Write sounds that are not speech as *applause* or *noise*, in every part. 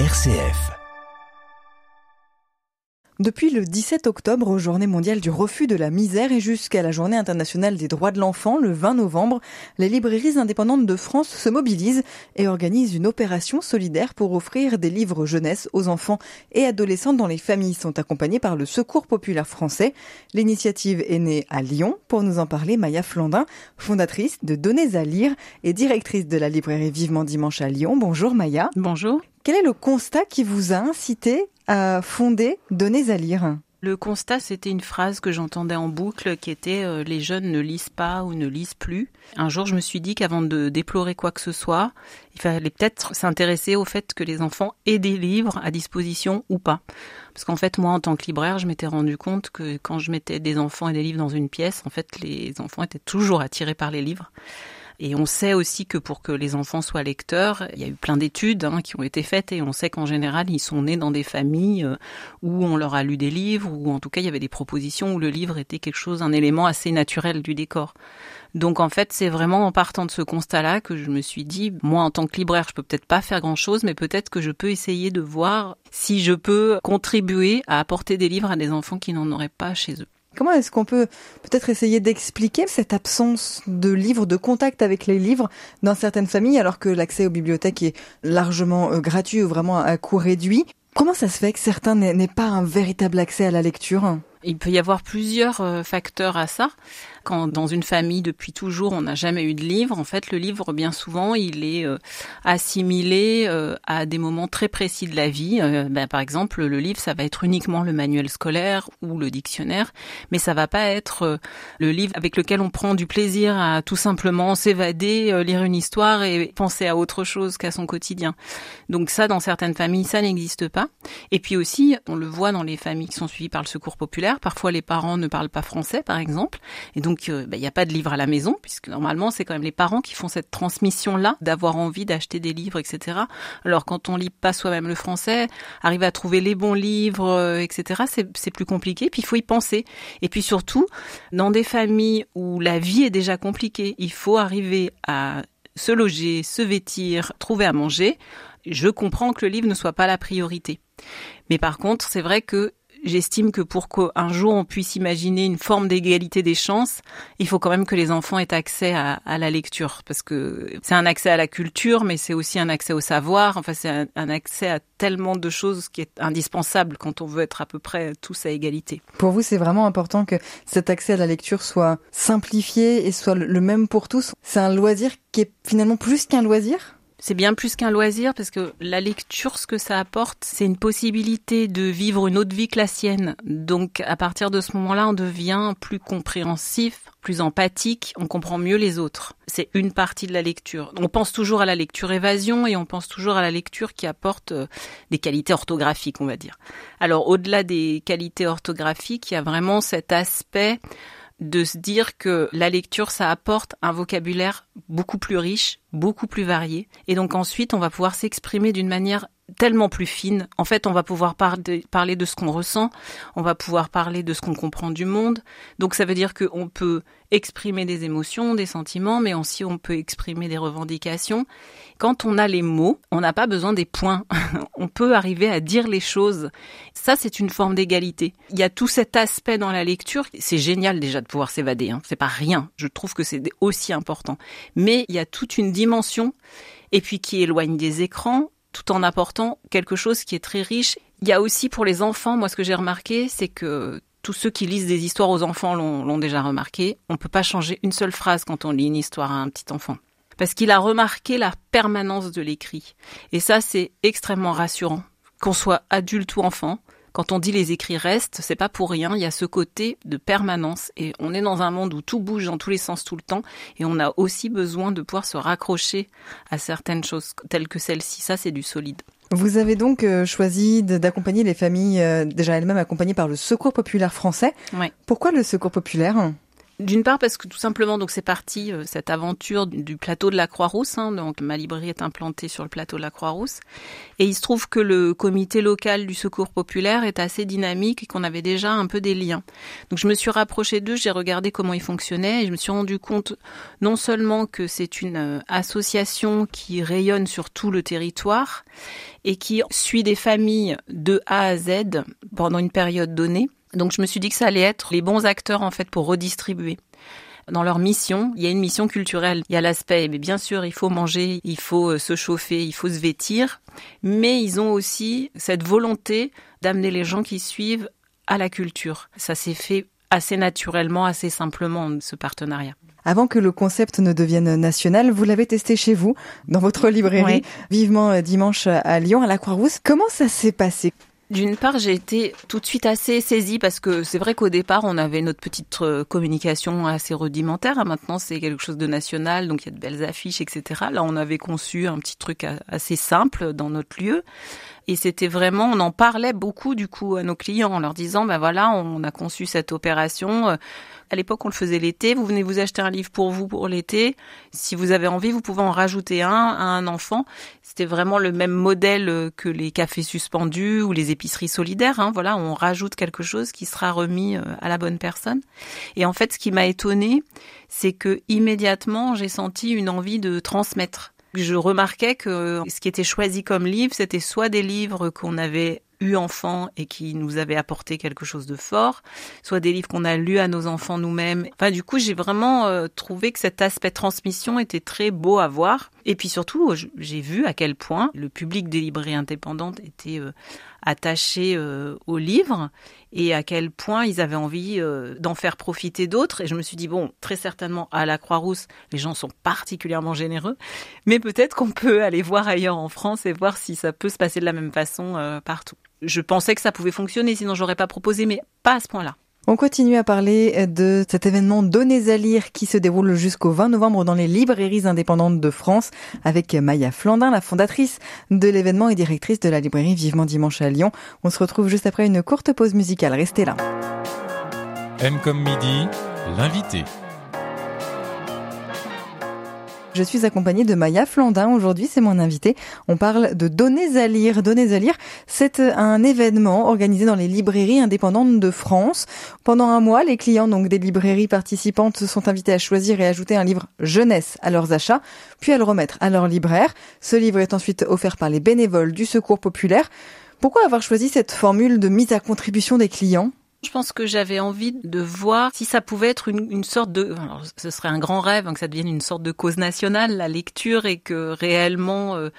RCF. Depuis le 17 octobre, journée mondiale du refus de la misère et jusqu'à la journée internationale des droits de l'enfant, le 20 novembre, les librairies indépendantes de France se mobilisent et organisent une opération solidaire pour offrir des livres jeunesse aux enfants et adolescents dont les familles sont accompagnées par le Secours populaire français. L'initiative est née à Lyon. Pour nous en parler, Maya Flandin, fondatrice de Données à lire et directrice de la librairie Vivement Dimanche à Lyon. Bonjour Maya. Bonjour. Quel est le constat qui vous a incité à fonder Données à lire? Le constat, c'était une phrase que j'entendais en boucle qui était euh, les jeunes ne lisent pas ou ne lisent plus. Un jour, je me suis dit qu'avant de déplorer quoi que ce soit, il fallait peut-être s'intéresser au fait que les enfants aient des livres à disposition ou pas. Parce qu'en fait, moi, en tant que libraire, je m'étais rendu compte que quand je mettais des enfants et des livres dans une pièce, en fait, les enfants étaient toujours attirés par les livres. Et on sait aussi que pour que les enfants soient lecteurs, il y a eu plein d'études hein, qui ont été faites et on sait qu'en général, ils sont nés dans des familles euh, où on leur a lu des livres, ou en tout cas, il y avait des propositions où le livre était quelque chose, un élément assez naturel du décor. Donc en fait, c'est vraiment en partant de ce constat-là que je me suis dit, moi en tant que libraire, je peux peut-être pas faire grand-chose, mais peut-être que je peux essayer de voir si je peux contribuer à apporter des livres à des enfants qui n'en auraient pas chez eux. Comment est-ce qu'on peut peut-être essayer d'expliquer cette absence de livres, de contact avec les livres dans certaines familles, alors que l'accès aux bibliothèques est largement euh, gratuit ou vraiment à coût réduit? Comment ça se fait que certains n'aient pas un véritable accès à la lecture? Il peut y avoir plusieurs euh, facteurs à ça. Quand dans une famille depuis toujours on n'a jamais eu de livre, en fait le livre bien souvent il est euh, assimilé euh, à des moments très précis de la vie. Ben, par exemple le livre ça va être uniquement le manuel scolaire ou le dictionnaire, mais ça va pas être le livre avec lequel on prend du plaisir à tout simplement s'évader, lire une histoire et penser à autre chose qu'à son quotidien. Donc ça dans certaines familles ça n'existe pas. Et puis aussi on le voit dans les familles qui sont suivies par le secours populaire Parfois, les parents ne parlent pas français, par exemple, et donc euh, bah, il n'y a pas de livre à la maison, puisque normalement, c'est quand même les parents qui font cette transmission-là, d'avoir envie d'acheter des livres, etc. Alors quand on lit pas soi-même le français, arriver à trouver les bons livres, euh, etc., c'est plus compliqué. Puis il faut y penser. Et puis surtout, dans des familles où la vie est déjà compliquée, il faut arriver à se loger, se vêtir, trouver à manger. Je comprends que le livre ne soit pas la priorité. Mais par contre, c'est vrai que j'estime que pour qu'un jour on puisse imaginer une forme d'égalité des chances, il faut quand même que les enfants aient accès à, la lecture, parce que c'est un accès à la culture, mais c'est aussi un accès au savoir. Enfin, c'est un, accès à tellement de choses qui est indispensable quand on veut être à peu près tous à égalité. Pour vous, c'est vraiment important que cet accès à la lecture soit simplifié et soit le même pour tous. C'est un loisir qui est finalement plus qu'un loisir? C'est bien plus qu'un loisir parce que la lecture, ce que ça apporte, c'est une possibilité de vivre une autre vie que la sienne. Donc à partir de ce moment-là, on devient plus compréhensif, plus empathique, on comprend mieux les autres. C'est une partie de la lecture. On pense toujours à la lecture évasion et on pense toujours à la lecture qui apporte euh, des qualités orthographiques, on va dire. Alors au-delà des qualités orthographiques, il y a vraiment cet aspect de se dire que la lecture, ça apporte un vocabulaire beaucoup plus riche, beaucoup plus varié. Et donc ensuite, on va pouvoir s'exprimer d'une manière tellement plus fine. En fait, on va pouvoir parler de ce qu'on ressent, on va pouvoir parler de ce qu'on comprend du monde. Donc ça veut dire qu'on peut exprimer des émotions, des sentiments, mais aussi on peut exprimer des revendications. Quand on a les mots, on n'a pas besoin des points. *laughs* on peut arriver à dire les choses. Ça, c'est une forme d'égalité. Il y a tout cet aspect dans la lecture. C'est génial déjà de pouvoir s'évader. Hein. C'est pas rien. Je trouve que c'est aussi important. Mais il y a toute une dimension et puis qui éloigne des écrans, tout en apportant quelque chose qui est très riche. Il y a aussi pour les enfants, moi ce que j'ai remarqué, c'est que tous ceux qui lisent des histoires aux enfants l'ont déjà remarqué, on ne peut pas changer une seule phrase quand on lit une histoire à un petit enfant. Parce qu'il a remarqué la permanence de l'écrit. Et ça, c'est extrêmement rassurant. Qu'on soit adulte ou enfant, quand on dit les écrits restent, c'est pas pour rien. Il y a ce côté de permanence et on est dans un monde où tout bouge dans tous les sens tout le temps et on a aussi besoin de pouvoir se raccrocher à certaines choses telles que celle-ci. Ça, c'est du solide. Vous avez donc euh, choisi d'accompagner les familles euh, déjà elles-mêmes accompagnées par le Secours populaire français. Pourquoi le Secours populaire? D'une part parce que tout simplement donc c'est parti euh, cette aventure du plateau de la Croix-Rousse hein, donc ma librairie est implantée sur le plateau de la Croix-Rousse et il se trouve que le comité local du secours populaire est assez dynamique et qu'on avait déjà un peu des liens. Donc je me suis rapprochée d'eux, j'ai regardé comment ils fonctionnaient et je me suis rendu compte non seulement que c'est une euh, association qui rayonne sur tout le territoire et qui suit des familles de A à Z pendant une période donnée donc je me suis dit que ça allait être les bons acteurs en fait pour redistribuer. Dans leur mission, il y a une mission culturelle. Il y a l'aspect, mais bien sûr, il faut manger, il faut euh, se chauffer, il faut se vêtir, mais ils ont aussi cette volonté d'amener les gens qui suivent à la culture. Ça s'est fait assez naturellement, assez simplement, ce partenariat. Avant que le concept ne devienne national, vous l'avez testé chez vous, dans votre librairie, vivement euh, dimanche à Lyon, à la Croix-Rousse. Comment ça s'est passé? D'une part, j'ai été tout de suite assez saisie parce que c'est vrai qu'au départ, on avait notre petite euh, communication assez rudimentaire. Maintenant, c'est quelque chose de national, donc il y a de belles affiches, etc. Là, on avait conçu un petit truc assez simple dans notre lieu. Et c'était vraiment, on en parlait beaucoup du coup à nos clients en leur disant, ben voilà, on a conçu cette opération. Euh, à l'époque, on le faisait l'été. Vous venez vous acheter un livre pour vous pour l'été. Si vous avez envie, vous pouvez en rajouter un à un enfant. C'était vraiment le même modèle euh, que les cafés suspendus ou les épiceries solidaires. Hein. Voilà, on rajoute quelque chose qui sera remis euh, à la bonne personne. Et en fait, ce qui m'a étonné, c'est que immédiatement, j'ai senti une envie de transmettre je remarquais que ce qui était choisi comme livre, c'était soit des livres qu'on avait eu enfant et qui nous avaient apporté quelque chose de fort, soit des livres qu'on a lus à nos enfants nous-mêmes. Enfin, du coup, j'ai vraiment euh, trouvé que cet aspect transmission était très beau à voir. Et puis surtout, j'ai vu à quel point le public des librairies indépendantes était euh, attaché euh, aux livres et à quel point ils avaient envie d'en faire profiter d'autres. Et je me suis dit, bon, très certainement à la Croix-Rousse, les gens sont particulièrement généreux, mais peut-être qu'on peut aller voir ailleurs en France et voir si ça peut se passer de la même façon partout je pensais que ça pouvait fonctionner, sinon j'aurais pas proposé, mais pas à ce point-là. On continue à parler de cet événement Donnez à lire qui se déroule jusqu'au 20 novembre dans les librairies indépendantes de France avec Maya Flandin, la fondatrice de l'événement et directrice de la librairie Vivement Dimanche à Lyon. On se retrouve juste après une courte pause musicale. Restez là. M comme midi, l'invité. Je suis accompagnée de Maya Flandin. Aujourd'hui, c'est mon invité. On parle de Données à lire. Données à lire, c'est un événement organisé dans les librairies indépendantes de France. Pendant un mois, les clients donc des librairies participantes sont invités à choisir et ajouter un livre jeunesse à leurs achats, puis à le remettre à leur libraire. Ce livre est ensuite offert par les bénévoles du Secours populaire. Pourquoi avoir choisi cette formule de mise à contribution des clients? Je pense que j'avais envie de voir si ça pouvait être une, sorte de, alors, ce serait un grand rêve hein, que ça devienne une sorte de cause nationale, la lecture, et que réellement euh,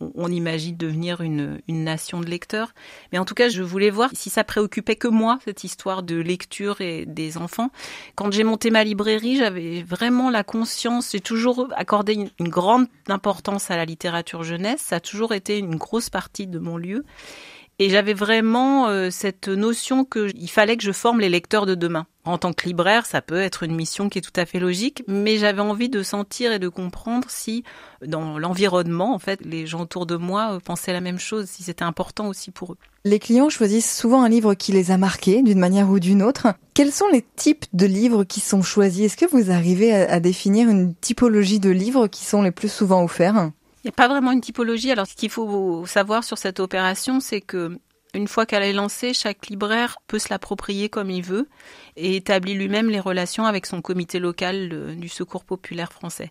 on imagine devenir une, nation de lecteurs. Mais en tout cas, je voulais voir si ça préoccupait que moi, cette histoire de lecture et des enfants. Quand j'ai monté ma librairie, j'avais vraiment la conscience, j'ai toujours accordé une grande importance à la littérature jeunesse, ça a toujours été une grosse partie de mon lieu. Et j'avais vraiment euh, cette notion qu'il fallait que je forme les lecteurs de demain. En tant que libraire, ça peut être une mission qui est tout à fait logique, mais j'avais envie de sentir et de comprendre si, dans l'environnement, en fait, les gens autour de moi euh, pensaient la même chose, si c'était important aussi pour eux. Les clients choisissent souvent un livre qui les a marqués d'une manière ou d'une autre. Quels sont les types de livres qui sont choisis? Est-ce que vous arrivez à définir une typologie de livres qui sont les plus souvent offerts? Il n'y a pas vraiment une typologie. Alors, ce qu'il faut savoir sur cette opération, c'est que une fois qu'elle est lancée, chaque libraire peut se l'approprier comme il veut et établit lui-même les relations avec son comité local du Secours populaire français.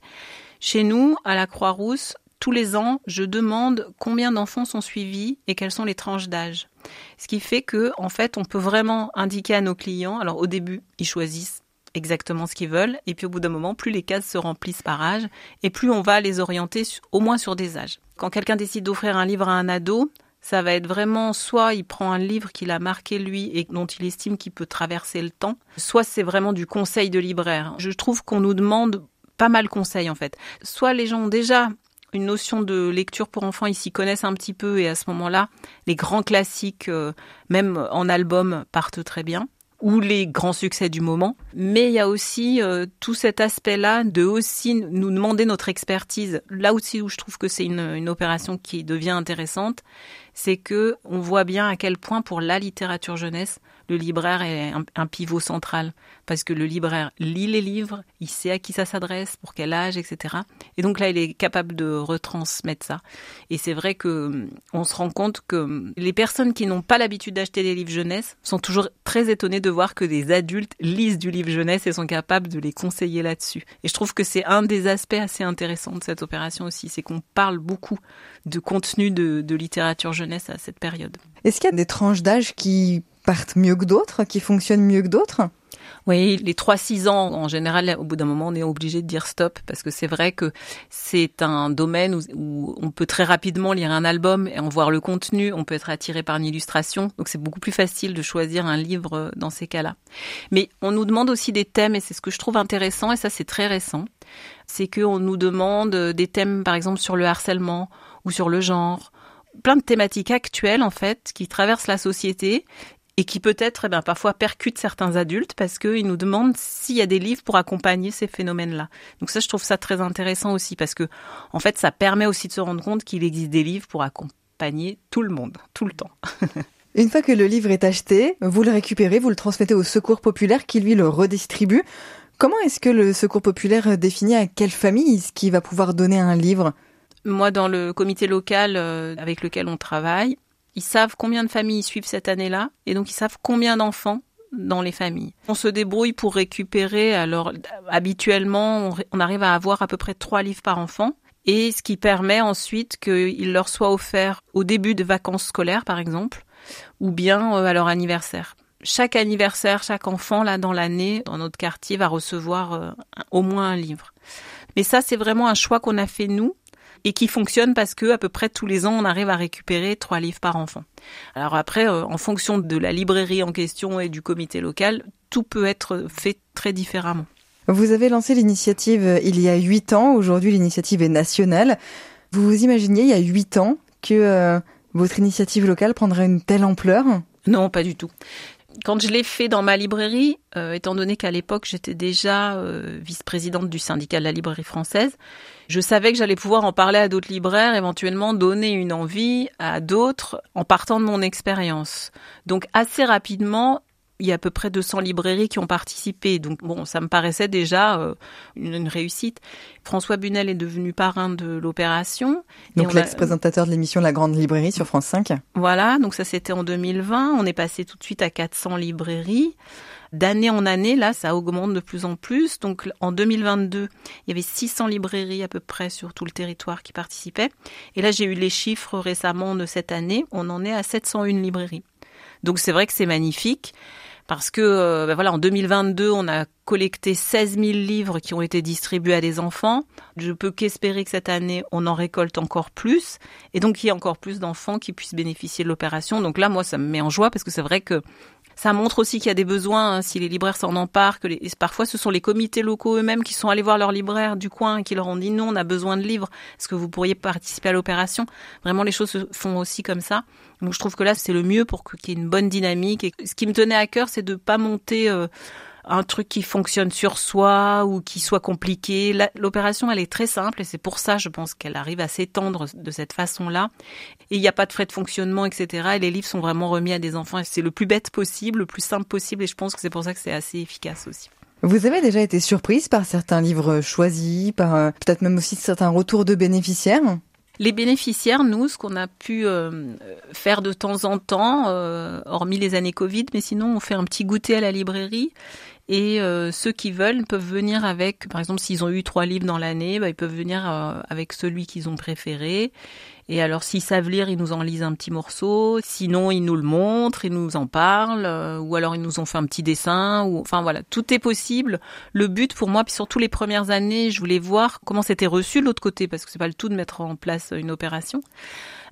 Chez nous, à la Croix-Rousse, tous les ans, je demande combien d'enfants sont suivis et quelles sont les tranches d'âge. Ce qui fait que, en fait, on peut vraiment indiquer à nos clients. Alors, au début, ils choisissent exactement ce qu'ils veulent. Et puis au bout d'un moment, plus les cases se remplissent par âge, et plus on va les orienter au moins sur des âges. Quand quelqu'un décide d'offrir un livre à un ado, ça va être vraiment soit il prend un livre qu'il a marqué lui et dont il estime qu'il peut traverser le temps, soit c'est vraiment du conseil de libraire. Je trouve qu'on nous demande pas mal conseil en fait. Soit les gens ont déjà une notion de lecture pour enfants, ils s'y connaissent un petit peu et à ce moment-là, les grands classiques, euh, même en album, partent très bien ou les grands succès du moment. Mais il y a aussi euh, tout cet aspect-là de aussi nous demander notre expertise. Là aussi où je trouve que c'est une, une, opération qui devient intéressante, c'est que on voit bien à quel point pour la littérature jeunesse, le libraire est un, pivot central parce que le libraire lit les livres, il sait à qui ça s'adresse, pour quel âge, etc. Et donc là, il est capable de retransmettre ça. Et c'est vrai que hum, on se rend compte que hum, les personnes qui n'ont pas l'habitude d'acheter des livres jeunesse sont toujours très étonnées de voir que des adultes lisent du livre jeunesse et sont capables de les conseiller là-dessus. Et je trouve que c'est un des aspects assez intéressants de cette opération aussi, c'est qu'on parle beaucoup de contenu de, de littérature jeunesse à cette période. Est-ce qu'il y a des tranches d'âge qui partent mieux que d'autres, qui fonctionnent mieux que d'autres? Oui, les 3-6 ans, en général, au bout d'un moment, on est obligé de dire stop parce que c'est vrai que c'est un domaine où, on peut très rapidement lire un album et en voir le contenu. On peut être attiré par une illustration. Donc c'est beaucoup plus facile de choisir un livre dans ces cas-là. Mais on nous demande aussi des thèmes et c'est ce que je trouve intéressant et ça c'est très récent. C'est qu'on nous demande des thèmes, par exemple, sur le harcèlement ou sur le genre plein de thématiques actuelles en fait qui traversent la société et qui peut-être eh ben, parfois percutent certains adultes parce qu'ils nous demandent s'il y a des livres pour accompagner ces phénomènes-là. Donc ça, je trouve ça très intéressant aussi parce que en fait, ça permet aussi de se rendre compte qu'il existe des livres pour accompagner tout le monde, tout le temps. *laughs* Une fois que le livre est acheté, vous le récupérez, vous le transmettez au Secours populaire qui lui le redistribue. Comment est-ce que le Secours populaire définit à quelle famille ce qui va pouvoir donner un livre? Moi, dans le comité local euh, avec lequel on travaille, ils savent combien de familles suivent cette année-là, et donc ils savent combien d'enfants dans les familles. On se débrouille pour récupérer, alors habituellement, on, arrive à avoir à peu près trois livres par enfant, et ce qui permet ensuite qu'il leur soit offert au début de vacances scolaires, par exemple, ou bien euh, à leur anniversaire. Chaque anniversaire, chaque enfant, là, dans l'année, dans notre quartier, va recevoir euh, au moins un livre. Mais ça, c'est vraiment un choix qu'on a fait nous, et qui fonctionne parce que à peu près tous les ans on arrive à récupérer trois livres par enfant. Alors après, euh, en fonction de la librairie en question et du comité local, tout peut être fait très différemment. Vous avez lancé l'initiative euh, il y a huit ans. Aujourd'hui, l'initiative est nationale. Vous vous imaginiez il y a huit ans que euh, votre initiative locale prendrait une telle ampleur? Non, pas du tout quand je l'ai fait dans ma librairie, euh, étant donné qu'à l'époque j'étais déjà euh, vice-présidente du syndicat de la librairie française, je savais que j'allais pouvoir en parler à d'autres libraires, éventuellement donner une envie à d'autres en partant de mon expérience. Donc assez rapidement, il y a à peu près 200 librairies qui ont participé. Donc bon, ça me paraissait déjà euh, une, réussite. François Bunel est devenu parrain de l'opération. Donc l'ex-présentateur de l'émission La Grande Librairie sur France 5. Voilà, donc ça c'était en 2020. On est passé tout de suite à 400 librairies. D'année en année, là, ça augmente de plus en plus. Donc en 2022, il y avait 600 librairies à peu près sur tout le territoire qui participaient. Et là, j'ai eu les chiffres récemment de cette année. On en est à 701 librairies. Donc c'est vrai que c'est magnifique parce que euh, ben voilà, en 2022, on a collecté 16 000 livres qui ont été distribués à des enfants. Je peux qu'espérer que cette année, on en récolte encore plus, et donc qu'il y ait encore plus d'enfants qui puissent bénéficier de l'opération. Donc là, moi, ça me met en joie parce que c'est vrai que ça montre aussi qu'il y a des besoins, hein, si les libraires s'en emparent, que parfois ce sont les comités locaux eux-mêmes qui sont allés voir leurs libraires du coin et qui leur ont dit non, on a besoin de livres, est-ce que vous pourriez participer à l'opération? Vraiment, les choses se font aussi comme ça. Donc je trouve que là, c'est le mieux pour qu'il y ait une bonne dynamique. Et ce qui me tenait à cœur, c'est de pas monter euh, un truc qui fonctionne sur soi ou qui soit compliqué. L'opération, elle est très simple et c'est pour ça, je pense, qu'elle arrive à s'étendre de cette façon-là. Et il n'y a pas de frais de fonctionnement, etc. Et les livres sont vraiment remis à des enfants c'est le plus bête possible, le plus simple possible. Et je pense que c'est pour ça que c'est assez efficace aussi. Vous avez déjà été surprise par certains livres choisis, par euh, peut-être même aussi certains retours de bénéficiaires? Les bénéficiaires, nous, ce qu'on a pu euh, faire de temps en temps, euh, hormis les années Covid, mais sinon on fait un petit goûter à la librairie et euh, ceux qui veulent peuvent venir avec, par exemple, s'ils ont eu trois livres dans l'année, bah, ils peuvent venir avec celui qu'ils ont préféré. Et alors, s'ils savent lire, ils nous en lisent un petit morceau. Sinon, ils nous le montrent, ils nous en parlent. Euh, ou alors, ils nous ont fait un petit dessin. Ou enfin voilà, tout est possible. Le but pour moi, puis surtout les premières années, je voulais voir comment c'était reçu de l'autre côté, parce que c'est pas le tout de mettre en place une opération.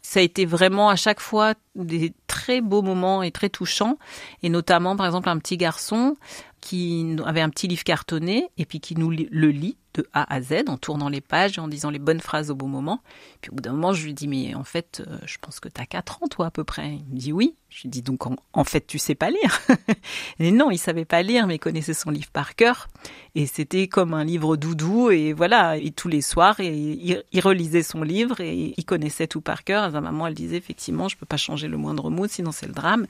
Ça a été vraiment à chaque fois des très beaux moments et très touchants. Et notamment, par exemple, un petit garçon qui avait un petit livre cartonné et puis qui nous le lit de A à Z en tournant les pages et en disant les bonnes phrases au bon moment. Puis au bout d'un moment, je lui dis mais en fait, euh, je pense que tu as 4 ans toi à peu près. Il me dit oui. Je lui dis donc en, fait tu sais pas lire. *laughs* et non, il savait pas lire mais il connaissait son livre par cœur et c'était comme un livre doudou et voilà, et tous les soirs et il, relisait son livre et il connaissait tout par cœur. sa maman elle disait effectivement, je peux pas changer le moindre mot sinon c'est le drame.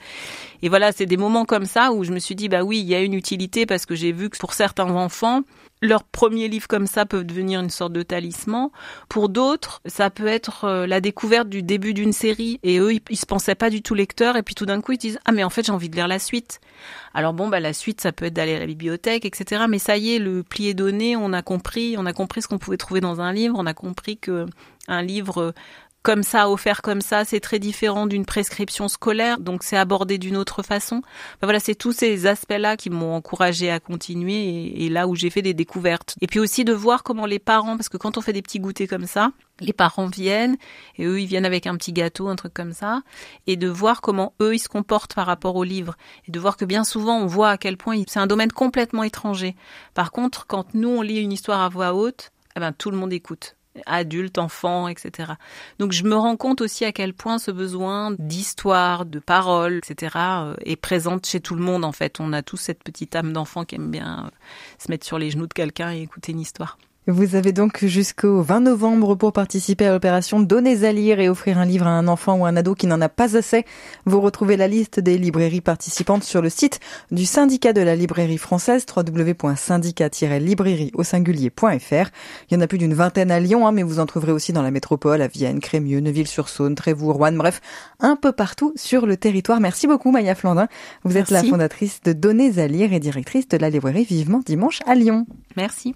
Et voilà, c'est des moments comme ça où je me suis dit bah oui, il y a une utilité parce que j'ai vu que pour certains enfants, leur premier livre comme ça peut devenir une sorte de talisman. Pour d'autres, ça peut être euh, la découverte du début d'une série et eux, ils, se pensaient pas du tout lecteurs et puis tout d'un coup ils disent ah mais en fait j'ai envie de lire la suite. Alors bon bah la suite ça peut être d'aller à la bibliothèque etc. Mais ça y est le pli est donné, on a compris, on a compris ce qu'on pouvait trouver dans un livre, on a compris que un livre comme ça, offert comme ça, c'est très différent d'une prescription scolaire, donc c'est abordé d'une autre façon. Voilà, c'est tous ces aspects-là qui m'ont encouragé à continuer et, là où j'ai fait des découvertes. Et puis aussi de voir comment les parents, parce que quand on fait des petits goûters comme ça, les parents viennent et eux ils viennent avec un petit gâteau, un truc comme ça, et de voir comment eux ils se comportent par rapport au livre et de voir que bien souvent on voit à quel point c'est un domaine complètement étranger. Par contre, quand nous on lit une histoire à voix haute, eh ben tout le monde écoute adultes, enfants, etc. Donc je me rends compte aussi à quel point ce besoin d'histoire, de parole, etc. Euh, est présente chez tout le monde en fait. On a tous cette petite âme d'enfant qui aime bien euh, se mettre sur les genoux de quelqu'un et écouter une histoire. Vous avez donc jusqu'au 20 novembre pour participer à l'opération Donnez à lire et offrir un livre à un enfant ou un ado qui n'en a pas assez. Vous retrouvez la liste des librairies participantes sur le site du syndicat de la librairie française www.syndicat-librairie au singulier.fr. Il y en a plus d'une vingtaine à Lyon, hein, mais vous en trouverez aussi dans la métropole, à Vienne, Crémieux, Neuville-sur-Saône, Trévoux, Rouen, bref, un peu partout sur le territoire. Merci beaucoup Maya Flandin. Vous êtes la fondatrice de Donnez à lire et directrice de la librairie Vivement Dimanche à Lyon. Merci.